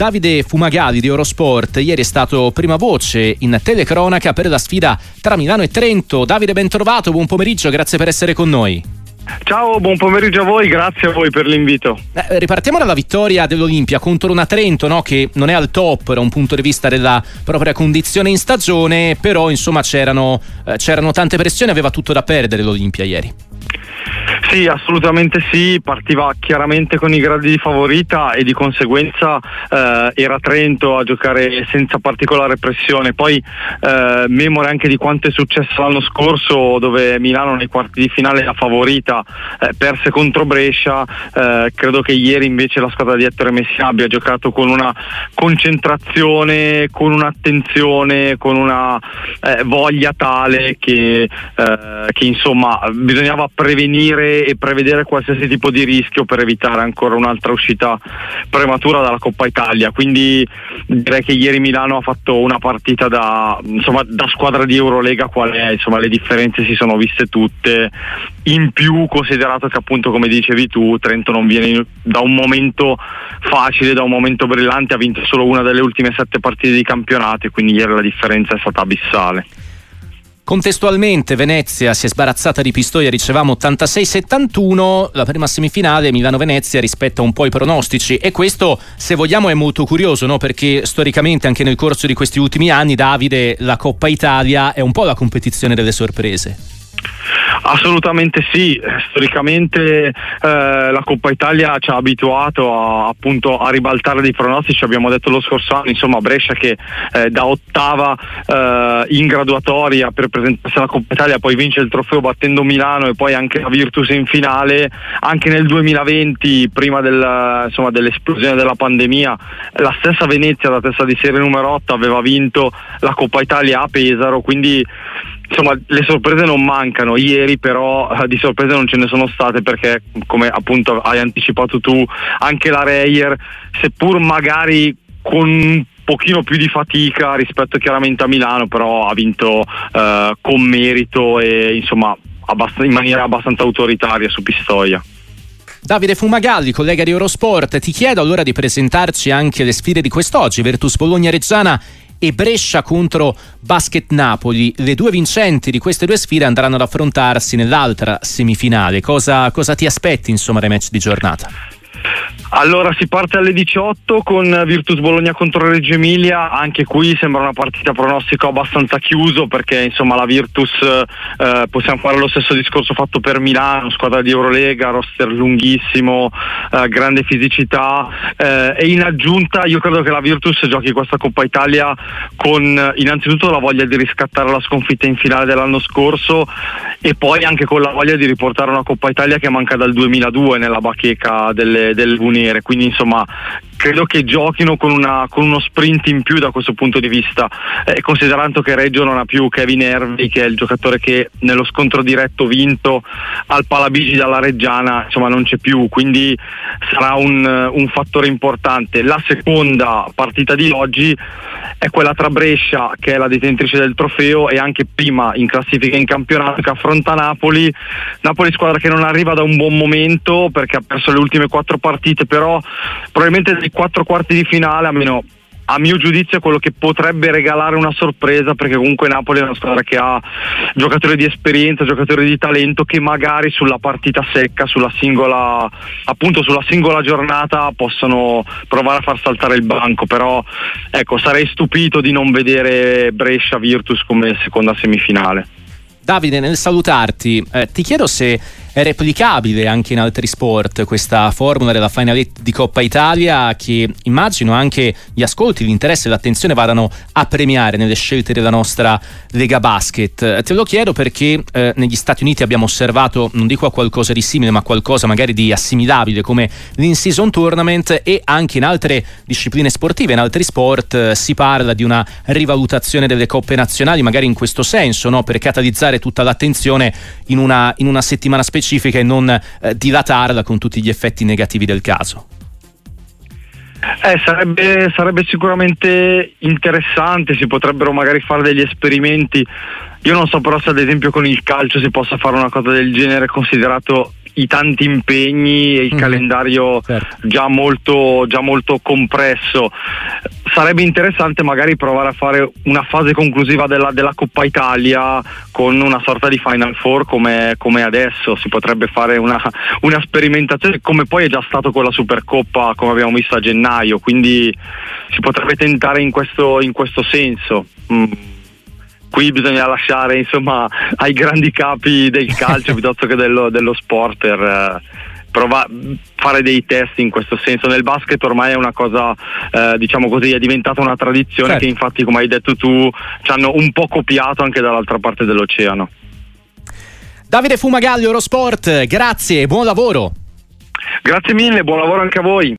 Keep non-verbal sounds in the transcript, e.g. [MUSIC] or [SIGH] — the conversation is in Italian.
Davide Fumagalli di Eurosport ieri è stato prima voce in telecronaca per la sfida tra Milano e Trento. Davide, ben trovato, buon pomeriggio, grazie per essere con noi. Ciao, buon pomeriggio a voi, grazie a voi per l'invito. Eh, ripartiamo dalla vittoria dell'Olimpia contro una Trento no, che non è al top da un punto di vista della propria condizione in stagione, però insomma c'erano, eh, c'erano tante pressioni, aveva tutto da perdere l'Olimpia ieri. Sì, assolutamente sì, partiva chiaramente con i gradi di favorita e di conseguenza eh, era Trento a giocare senza particolare pressione. Poi eh, memore anche di quanto è successo l'anno scorso dove Milano nei quarti di finale la favorita eh, perse contro Brescia, eh, credo che ieri invece la squadra di Ettore Messi abbia giocato con una concentrazione, con un'attenzione, con una eh, voglia tale che, eh, che insomma bisognava prevenire e prevedere qualsiasi tipo di rischio per evitare ancora un'altra uscita prematura dalla Coppa Italia. Quindi direi che ieri Milano ha fatto una partita da, insomma, da squadra di Eurolega qual è, insomma, le differenze si sono viste tutte. In più considerato che appunto come dicevi tu Trento non viene da un momento facile, da un momento brillante, ha vinto solo una delle ultime sette partite di campionato e quindi ieri la differenza è stata abissale. Contestualmente Venezia si è sbarazzata di Pistoia, ricevamo 86-71, la prima semifinale Milano-Venezia rispetta un po' i pronostici e questo se vogliamo è molto curioso no? perché storicamente anche nel corso di questi ultimi anni Davide la Coppa Italia è un po' la competizione delle sorprese. Assolutamente sì, storicamente eh, la Coppa Italia ci ha abituato a, appunto, a ribaltare dei pronostici, abbiamo detto lo scorso anno, insomma Brescia che eh, da ottava eh, in graduatoria per presentarsi alla Coppa Italia poi vince il trofeo battendo Milano e poi anche la Virtus in finale, anche nel 2020 prima del, insomma, dell'esplosione della pandemia la stessa Venezia da testa di serie numero 8 aveva vinto la Coppa Italia a Pesaro, quindi insomma le sorprese non mancano, ieri però eh, di sorprese non ce ne sono state perché come appunto hai anticipato tu anche la Reyer seppur magari con un pochino più di fatica rispetto chiaramente a Milano però ha vinto eh, con merito e insomma abbast- in maniera abbastanza autoritaria su Pistoia. Davide Fumagalli, collega di Eurosport, ti chiedo allora di presentarci anche le sfide di quest'oggi, Virtus Bologna Reggiana e Brescia contro Basket Napoli. Le due vincenti di queste due sfide andranno ad affrontarsi nell'altra semifinale. Cosa, cosa ti aspetti insomma dai match di giornata? Allora si parte alle 18 con Virtus Bologna contro Reggio Emilia, anche qui sembra una partita pronostico abbastanza chiuso perché insomma la Virtus eh, possiamo fare lo stesso discorso fatto per Milano, squadra di Eurolega, roster lunghissimo, eh, grande fisicità eh, e in aggiunta io credo che la Virtus giochi questa Coppa Italia con innanzitutto la voglia di riscattare la sconfitta in finale dell'anno scorso e poi anche con la voglia di riportare una Coppa Italia che manca dal 2002 nella bacheca delle, delle nere, quindi insomma credo che giochino con, una, con, uno sprint in più da questo punto di vista, eh, considerando che Reggio non ha più Kevin Ervi, che è il giocatore che nello scontro diretto vinto al Palabigi dalla Reggiana, insomma non c'è più, quindi sarà un, un fattore importante. La seconda partita di oggi è quella tra Brescia, che è la detentrice del trofeo, e anche prima in classifica in campionato, che affronta Napoli. Napoli squadra che non arriva da un buon momento perché ha perso le ultime quattro partite, però probabilmente quattro quarti di finale, almeno a mio giudizio è quello che potrebbe regalare una sorpresa perché comunque Napoli è una squadra che ha giocatori di esperienza, giocatori di talento che magari sulla partita secca, sulla singola, appunto sulla singola giornata possono provare a far saltare il banco, però ecco sarei stupito di non vedere Brescia Virtus come seconda semifinale. Davide, nel salutarti, eh, ti chiedo se è replicabile anche in altri sport questa formula della finalette di Coppa Italia che immagino anche gli ascolti, l'interesse e l'attenzione vadano a premiare nelle scelte della nostra Lega Basket. Te lo chiedo perché eh, negli Stati Uniti abbiamo osservato, non dico a qualcosa di simile, ma qualcosa magari di assimilabile come l'in-season tournament e anche in altre discipline sportive, in altri sport eh, si parla di una rivalutazione delle coppe nazionali, magari in questo senso, no? per catalizzare tutta l'attenzione in una, in una settimana specifica specifica e non eh, dilatarla con tutti gli effetti negativi del caso. Eh, sarebbe, sarebbe, sicuramente interessante, si potrebbero magari fare degli esperimenti. Io non so però se ad esempio con il calcio si possa fare una cosa del genere considerato i tanti impegni e il mm. calendario certo. già, molto, già molto compresso. Sarebbe interessante magari provare a fare una fase conclusiva della, della Coppa Italia con una sorta di Final Four come, come adesso, si potrebbe fare una, una, sperimentazione come poi è già stato con la Supercoppa come abbiamo visto a gennaio, quindi si potrebbe tentare in questo, in questo senso. Mm qui bisogna lasciare insomma ai grandi capi del calcio [LAUGHS] piuttosto che dello, dello sport per eh, prova- fare dei test in questo senso. Nel basket ormai è una cosa, eh, diciamo così, è diventata una tradizione certo. che infatti, come hai detto tu, ci hanno un po' copiato anche dall'altra parte dell'oceano. Davide Fumagalli, Eurosport, grazie, buon lavoro. Grazie mille, buon lavoro anche a voi.